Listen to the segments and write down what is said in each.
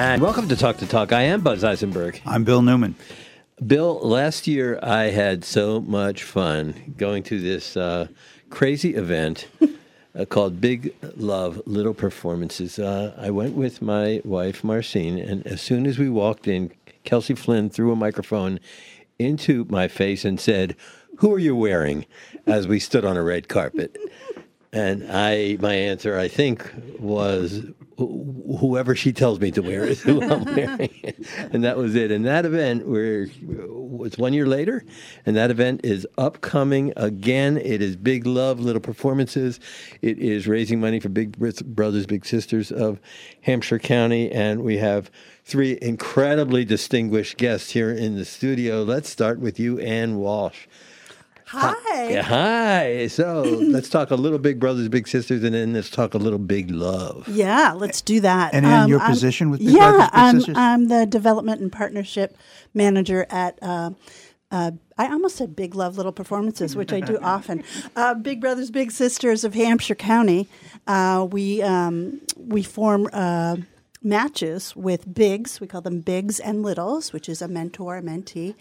And welcome to Talk the Talk. I am Buzz Eisenberg. I'm Bill Newman. Bill, last year I had so much fun going to this uh, crazy event uh, called Big Love Little Performances. Uh, I went with my wife, Marcine, and as soon as we walked in, Kelsey Flynn threw a microphone into my face and said, Who are you wearing? as we stood on a red carpet. And I, my answer, I think, was wh- whoever she tells me to wear is who I'm wearing, and that was it. And that event, where it's one year later, and that event is upcoming again. It is Big Love, Little Performances. It is raising money for Big Brothers, Big Sisters of Hampshire County, and we have three incredibly distinguished guests here in the studio. Let's start with you, Ann Walsh. Hi. Yeah, hi. So let's talk a little Big Brothers, Big Sisters, and then let's talk a little Big Love. Yeah, let's do that. And in Um, your I'm- position with Big yeah, Brothers, Big I'm, Sisters? I'm the development and partnership manager at. Uh, uh, I almost said Big Love Little Performances, which I do often. Uh, Big Brothers Big Sisters of Hampshire County. Uh, we um, we form uh, matches with bigs. We call them bigs and littles, which is a mentor, a mentee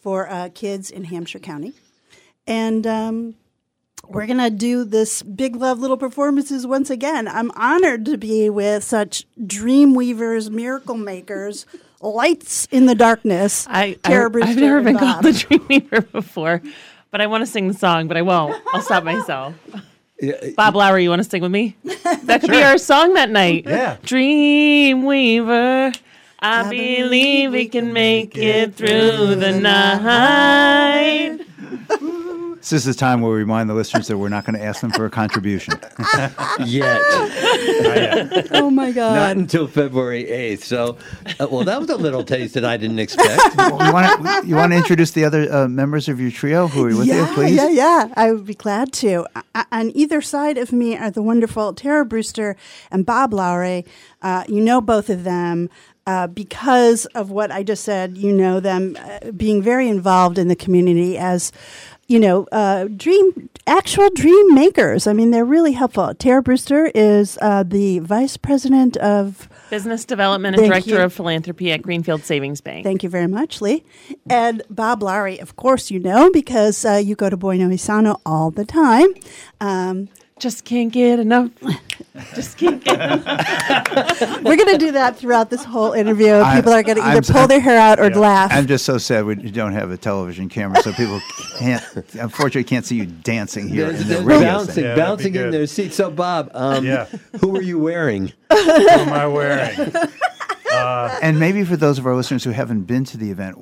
for uh, kids in Hampshire County, and. Um, we're going to do this Big Love Little Performances once again. I'm honored to be with such dream weavers, miracle makers, lights in the darkness. I, I, Tara I've never been Bob. called the dream weaver before, but I want to sing the song, but I won't. I'll stop myself. Bob Lowery, you want to sing with me? That could be our song that night. Yeah. Dreamweaver, I, believe we can make it through the night. This is the time where we remind the listeners that we're not going to ask them for a contribution. Yet, Oh my God. not until February 8th. So, uh, well, that was a little taste that I didn't expect. you want to you want to introduce the other uh, members of your trio who are with yeah, you, please? yeah, yeah. I would be glad to. Uh, on either side of me are the wonderful Tara Brewster and Bob Lowery. Uh, you know both of them. Uh, because of what I just said, you know them uh, being very involved in the community as, you know, uh, dream actual dream makers. I mean, they're really helpful. Tara Brewster is uh, the vice president of Business Development and Director you. of Philanthropy at Greenfield Savings Bank. Thank you very much, Lee. And Bob Lowery, of course, you know because uh, you go to Bueno Y Sano all the time. Um, Just can't get enough. Just can't get enough. we're going to do that throughout this whole interview. I- People are going to either I'm- pull their hair out or laugh. I'm just so sad we don't have a television camera, so people can't. Unfortunately, can't see you dancing here There's, in the there's radio. bouncing. Yeah, bouncing in good. their seats. So, Bob, um, Yeah. who are you wearing? What am I wearing? Uh, and maybe for those of our listeners who haven't been to the event,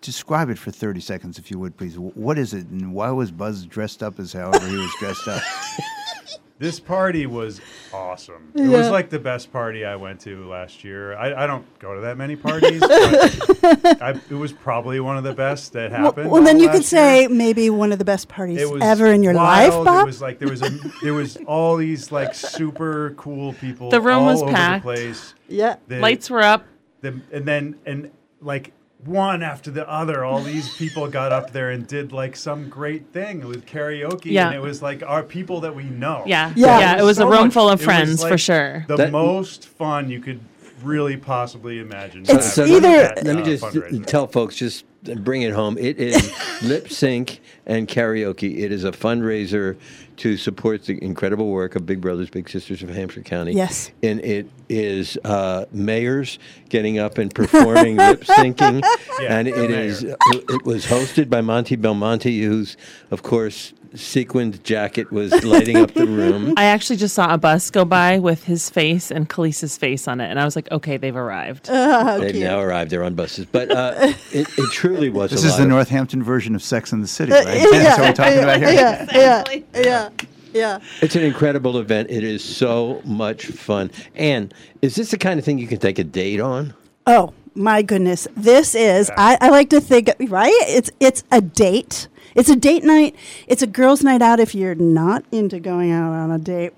describe it for 30 seconds, if you would, please. What is it, and why was Buzz dressed up as however he was dressed up? This party was awesome. It was like the best party I went to last year. I, I don't go to that many parties, but I, it was probably one of the best that happened. well, then you could last say year. maybe one of the best parties ever in your wild. life, Bob. It was like there was a there was all these like super cool people. The room all was over packed. The place. yeah. The- Lights were up. the, and then and like one after the other all these people got up there and did like some great thing with karaoke Yeah. and it was like our people that we know Yeah. Yeah. Yeah. It was a so room much- full of it was, friends for sure. the That- most fun you could really possibly imagine It's having either- at, Let me uh, just fundraiser. tell folks, just bring it home. It is lip sync and karaoke. It is a fundraiser to support the incredible work of Big Brothers Big Sisters of Hampshire County. Yes. and it is uh, mayors getting up and performing lip syncing, Yeah, and it mayor. is it was hosted by Monte Belmonte, who's of course sequined jacket was lighting up the room. I actually just saw a bus go by with his face and Khalees's face on it, and I was like, okay, they've arrived. They've now arrived. They're on buses, but uh, it, it truly was. This a is lot the of- Northampton version of Sex in the City, Uh, right? That's what we're talking about here. Yeah, yeah, yeah, yeah. It's an incredible event. It is so much fun. And is this the kind of thing you can take a date on? Oh my goodness, this is. I, I like to think right. It's it's a date. It's a date night. It's a girls' night out if you're not into going out on a date.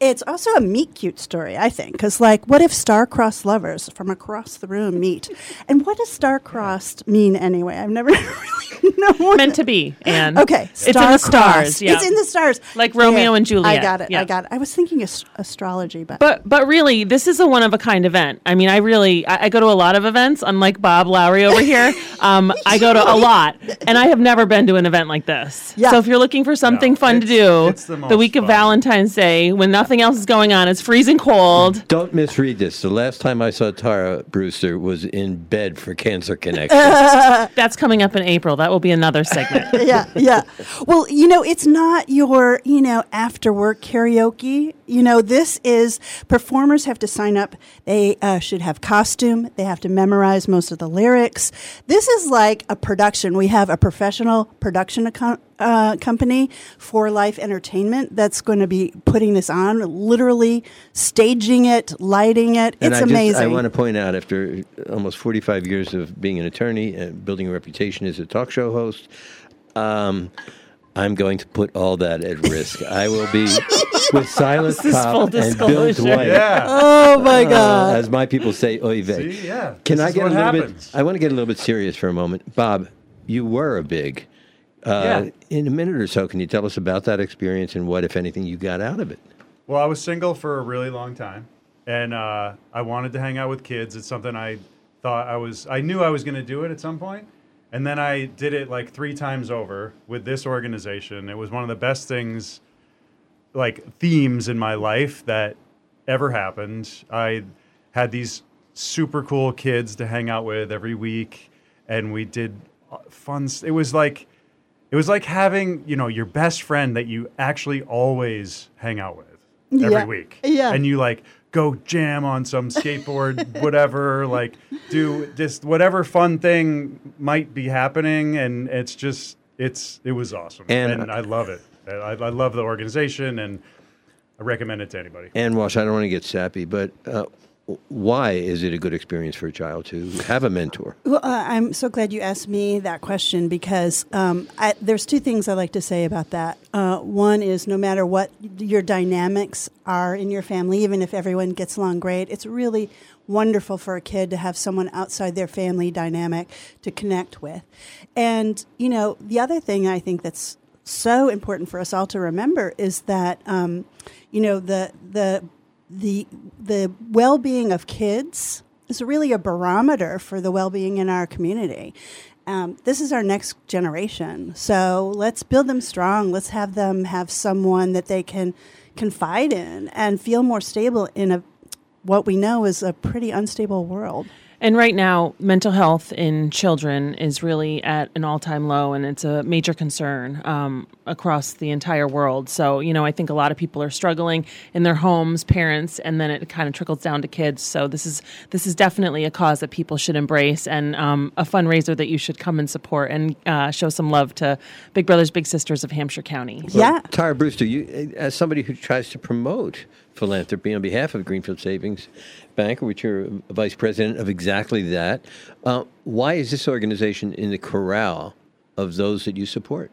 It's also a meet cute story, I think, because like, what if star-crossed lovers from across the room meet? And what does star-crossed mean anyway? I've never really known. It's meant to be. And Okay, it's in the stars. Yeah. It's in the stars. Like Romeo and Juliet. I got it. Yeah. I got it. I was thinking ast- astrology, but, But but really, this is a one of a kind event. I mean, I really I, I go to a lot of events. Unlike Bob Lowery over here, um, I go to a lot, and I have never been to an event like this. Yeah. So if you're looking for something No, fun to do, it's the most week of. Valentine's Day, when nothing else is going on, it's freezing cold. Don't misread this. The last time I saw Tara Brewster was in bed for Cancer Connection. That's coming up in April. That will be another segment. yeah, yeah. Well, you know, it's not your, you know, after work karaoke. You know, this is performers have to sign up. They uh, should have costume. They have to memorize most of the lyrics. This is like a production. We have a professional production account, uh, company for Life Entertainment that's going to be putting this on, literally staging it, lighting it. And it's I amazing. Just, I want to point out, after almost 45 years of being an attorney and building a reputation as a talk show host, um, I'm going to put all that at risk. I will be with Silas This is full Cobb and Bill. Dwight. Yeah. oh my Uh, God. as my people say, oy vey. See, yeah. Can This I get a little happens. bit? I want to get a little bit serious for a moment. Bob, you were a big. Uh, Yeah. In a minute or so, can you tell us about that experience and what, if anything, you got out of it? Well, I was single for a really long time, and uh, I wanted to hang out with kids. It's something I thought I was. I knew I was going to do it at some point, and then I did it like three times over with this organization. It was one of the best things, like themes in my life that ever happened. I had these super cool kids to hang out with every week, and we did uh, fun. s- It was like it was like having you know your best friend that you actually always hang out with every Yeah. week. Yeah. and you like go jam on some skateboard whatever like do just whatever fun thing might be happening. And it's just it's it was awesome. And- and, i love it. I, I love the organization and i recommend it to anybody. Ann Walsh, I don't want to get sappy, but uh, why is it a good experience for a child to have a mentor? Well, uh, I'm so glad you asked me that question because um, I, there's two things I like to say about that. Uh, one is no matter what your dynamics are in your family, even if everyone gets along great, it's really wonderful for a kid to have someone outside their family dynamic to connect with. And, you know, the other thing I think that's so important for us all to remember is that, um, you know, the, the, the, the well-being of kids is really a barometer for the well-being in our community. Um, this is our next generation, so let's build them strong. Let's have them have someone that they can confide in and feel more stable in a what we know is a pretty unstable world. And right now, mental health in children is really at an all time low, and it's a major concern um, across the entire world. So, you know, I think a lot of people are struggling in their homes, parents, and then it kind of trickles down to kids. So, this is this is definitely a cause that people should embrace, and um, a fundraiser that you should come and support and uh, show some love to Big Brothers Big Sisters of Hampshire County. yeah. Tara Brewster, you, as somebody who tries to promote philanthropy on behalf of Greenfield Savings Bank, which you're vice president of exactly that, uh, why is this organization in the corral of those that you support?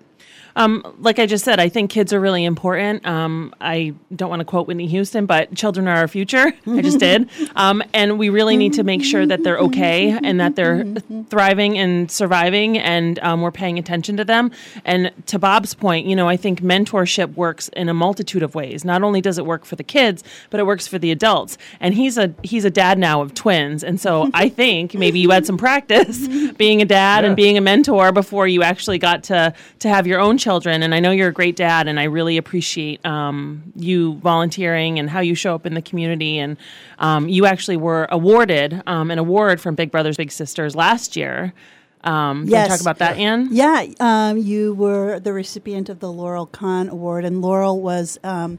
Um, like I just said, I think kids are really important. Um, I don't want to quote Whitney Houston, but children are our future. I just did. Um, and we really need to make sure that they're okay and that they're thriving and surviving and um, we're paying attention to them. And to Bob's point, you know, I think mentorship works in a multitude of ways. Not only does it work for the kids, but it works for the adults. And he's a he's a dad now of twins. And so I think maybe you had some practice being a dad and being a mentor before you actually got to to have your own children. And I know you're a great dad, and I really appreciate um, you volunteering and how you show up in the community. And um, you actually were awarded um, an award from Big Brothers Big Sisters last year. Um, Can you Yes. talk about that, Ann? Yeah, um, you were the recipient of the Laurel Kahn Award, and Laurel was um,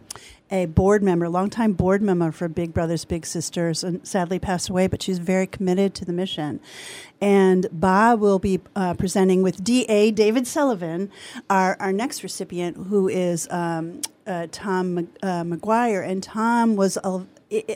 a board member, longtime board member for Big Brothers Big Sisters, and sadly passed away. But she's very committed to the mission. And Bob will be uh, presenting with D.A. David Sullivan, our, our next recipient, who is um, uh, Tom uh, McGuire. And Tom was a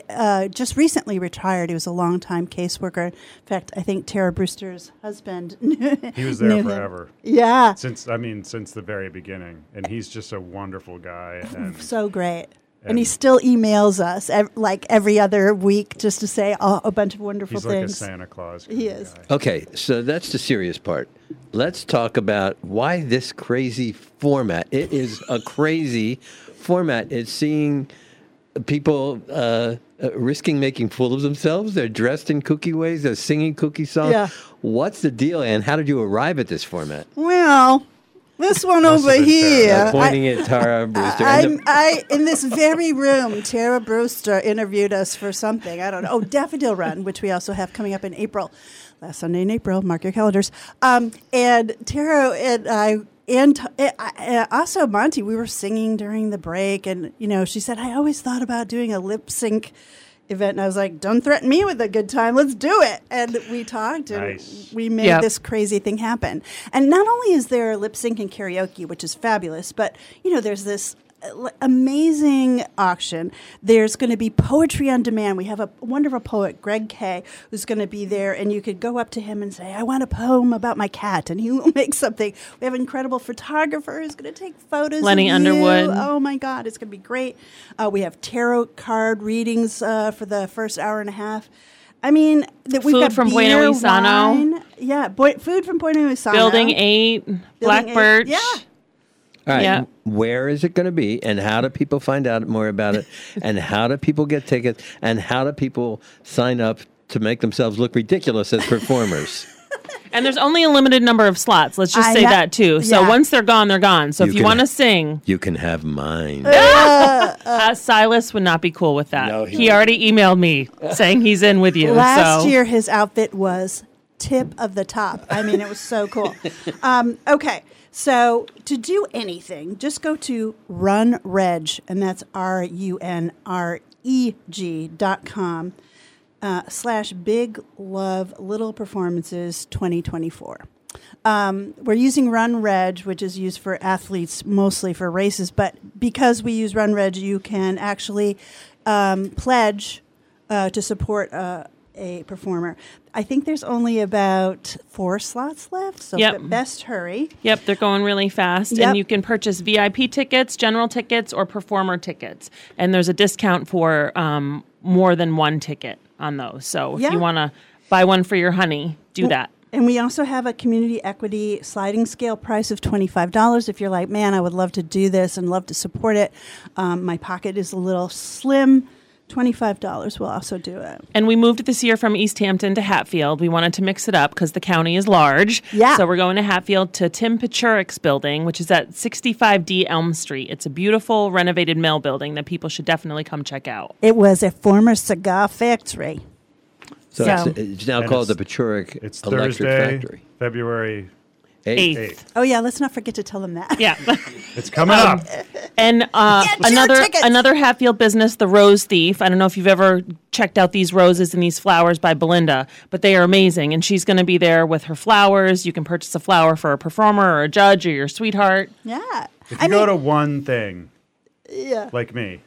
uh, just recently retired. He was a longtime caseworker. In fact, I think Tara Brewster's husband. he was there knew him. forever Yeah, since i mean since the very beginning and he's just a wonderful guy and so great. And he still emails us ev- like every other week just to say a, a bunch of wonderful things. He's like a. Santa Claus. He is. guy. Okay, so that's the serious part. Let's talk about why this crazy format. It is a crazy format. It's seeing people uh, uh, risking making fool of themselves. They're dressed in kooky ways. They're singing kooky songs. Yeah. What's the deal, and how did you arrive at this format? well, this one over here. Pointing at Tara Brewster. I'm, I in this very room, Tara Brewster interviewed us for something. I don't know. Oh, Daffodil Run, which we also have coming up in April, last Sunday in April. Mark your calendars. Um, and Tara and I. And uh, also Monte, we were singing during the break, and you know, she said, "I always thought about doing a lip sync event," and I was like, "Don't threaten me with a good time. Let's do it." And we talked, and Nice. we made Yep. this crazy thing happen. And not only is there lip sync and karaoke, which is fabulous, but you know, there's this amazing auction. There's going to be poetry on demand. We have a wonderful poet, Greg Kay, who's going to be there, and you could go up to him and say, "I want a poem about my cat," and he will make something. We have an incredible photographer who's going to take photos. Lenny. Underwood. Oh my God, it's going to be great. Uh, we have tarot card readings uh, for the first hour and a half. I mean, that we've Food got from beer, Bueno Y Sano. wine. Yeah, boy, food from Bueno Y Sano. Building eight, Black eight, Birch. yeah. All right. Yeah. Where is it going to be, and how do people find out more about it, and how do people get tickets, and how do people sign up to make themselves look ridiculous as performers? And there's only a limited number of slots. Let's just I say ha- that too. So yeah. once they're gone, they're gone. So You if you want to sing, You can have mine. uh, Silas would not be cool with that. No, he he already emailed me saying he's in with you. Last so. year, his outfit was tip of the top. I mean, it was so cool. Um, okay, so to do anything, just go to Run Reg, and that's R U N R E G dot com uh, slash Big Love Little Performances 2024. Um, we're using Run Reg, which is used for athletes mostly for races, but because we use Run Reg, you can actually um, pledge uh, to support uh, a performer. I think there's only about four slots left, so Yep. best hurry. Yep, they're going really fast. Yep. And you can purchase VIP tickets, general tickets, or performer tickets. And there's a discount for um, more than one ticket on those. So if Yeah. you want to buy one for your honey, do that. And we also have a community equity sliding scale price of $25. If you're like, man, I would love to do this and love to support it, um, my pocket is a little slim. $25 will also do it. And we moved this year from East Hampton to Hatfield. We wanted to mix it up because the county is large. Yeah. So we're going to Hatfield to Tim Pachurik's building, which is at 65D Elm Street. It's a beautiful renovated mill building that people should definitely come check out. It was a former cigar factory. So, So- it's, it's now And called the it's- Pachuric It's Electric Thursday, Factory. February Eighth. Eighth. Oh, yeah, let's not forget to tell them that. Yeah. It's coming up. And uh, Get your another tickets. another Hatfield business, the Rose Thief. I don't know if you've ever checked out these roses and these flowers by Belinda, but they are amazing. And she's going to be there with her flowers. You can purchase a flower for a performer or a judge or your sweetheart. Yeah. If you I go mean, to one thing, yeah. like me,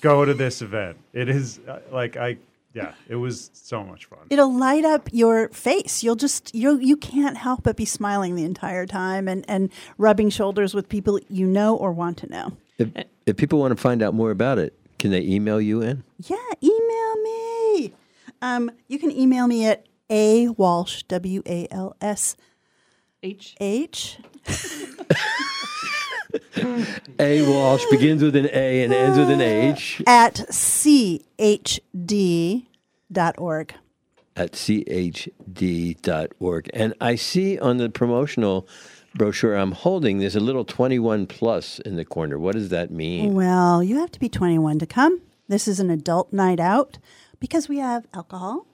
go to this event. It is uh, like I, yeah, it was so much fun. It'll light up your face. You'll just you you can't help but be smiling the entire time and and rubbing shoulders with people you know or want to know. If, if people want to find out more about it, can they email you in? Yeah, email me. Um, you can email me at a walsh w a l s H. h A Walsh begins with an A and ends with an H at chd dot org. at chd.org. And I see on the promotional brochure I'm holding, there's a little 21 plus in the corner. What does that mean? Well, you have to be 21 to come. This is an adult night out because we have alcohol.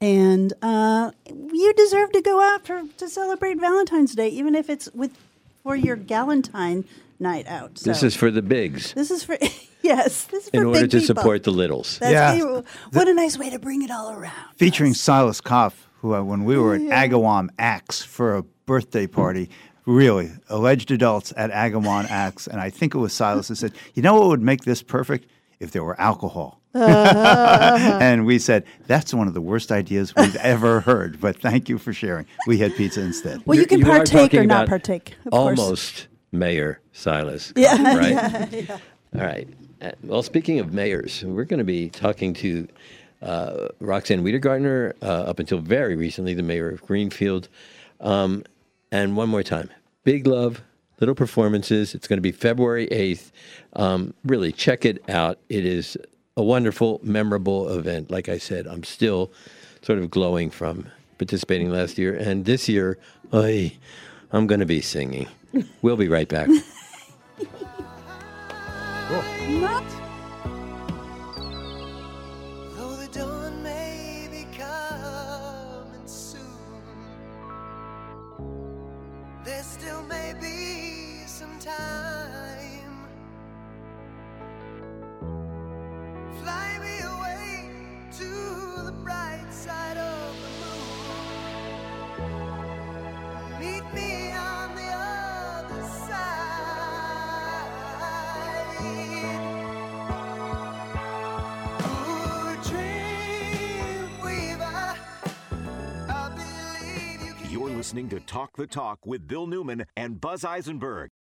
And uh, you deserve to go out for to celebrate Valentine's Day, even if it's with for your Galentine night out. So This is for the bigs this is for yes, this is for in order to people. support the littles. That's Yeah. people. What a nice way to bring it all around. featuring Silas Koff, who uh, when we were at Agawam Axe for a birthday party, really alleged adults at Agawam Axe, and I think it was Silas who said, "You know what would make this perfect if there were alcohol." and we said, "That's one of the worst ideas we've ever heard." But thank you for sharing. We had pizza instead. Well, you can You are partake or not about partake. Of course. Mayor Silas. Yeah, Right? All right. Uh, Well, speaking of mayors, we're going to be talking to uh, Roxann Wedegartner, uh, up until very recently, the mayor of Greenfield. Um, and one more time, big love, little performances. It's going to be February 8th. Um, really, check it out. It is a wonderful, memorable event. Like I said, I'm still sort of glowing from participating last year. And this year, oy, I'm going to be singing. We'll be right back. Not listening to Talk the Talk with Bill Newman and Buzz Eisenberg.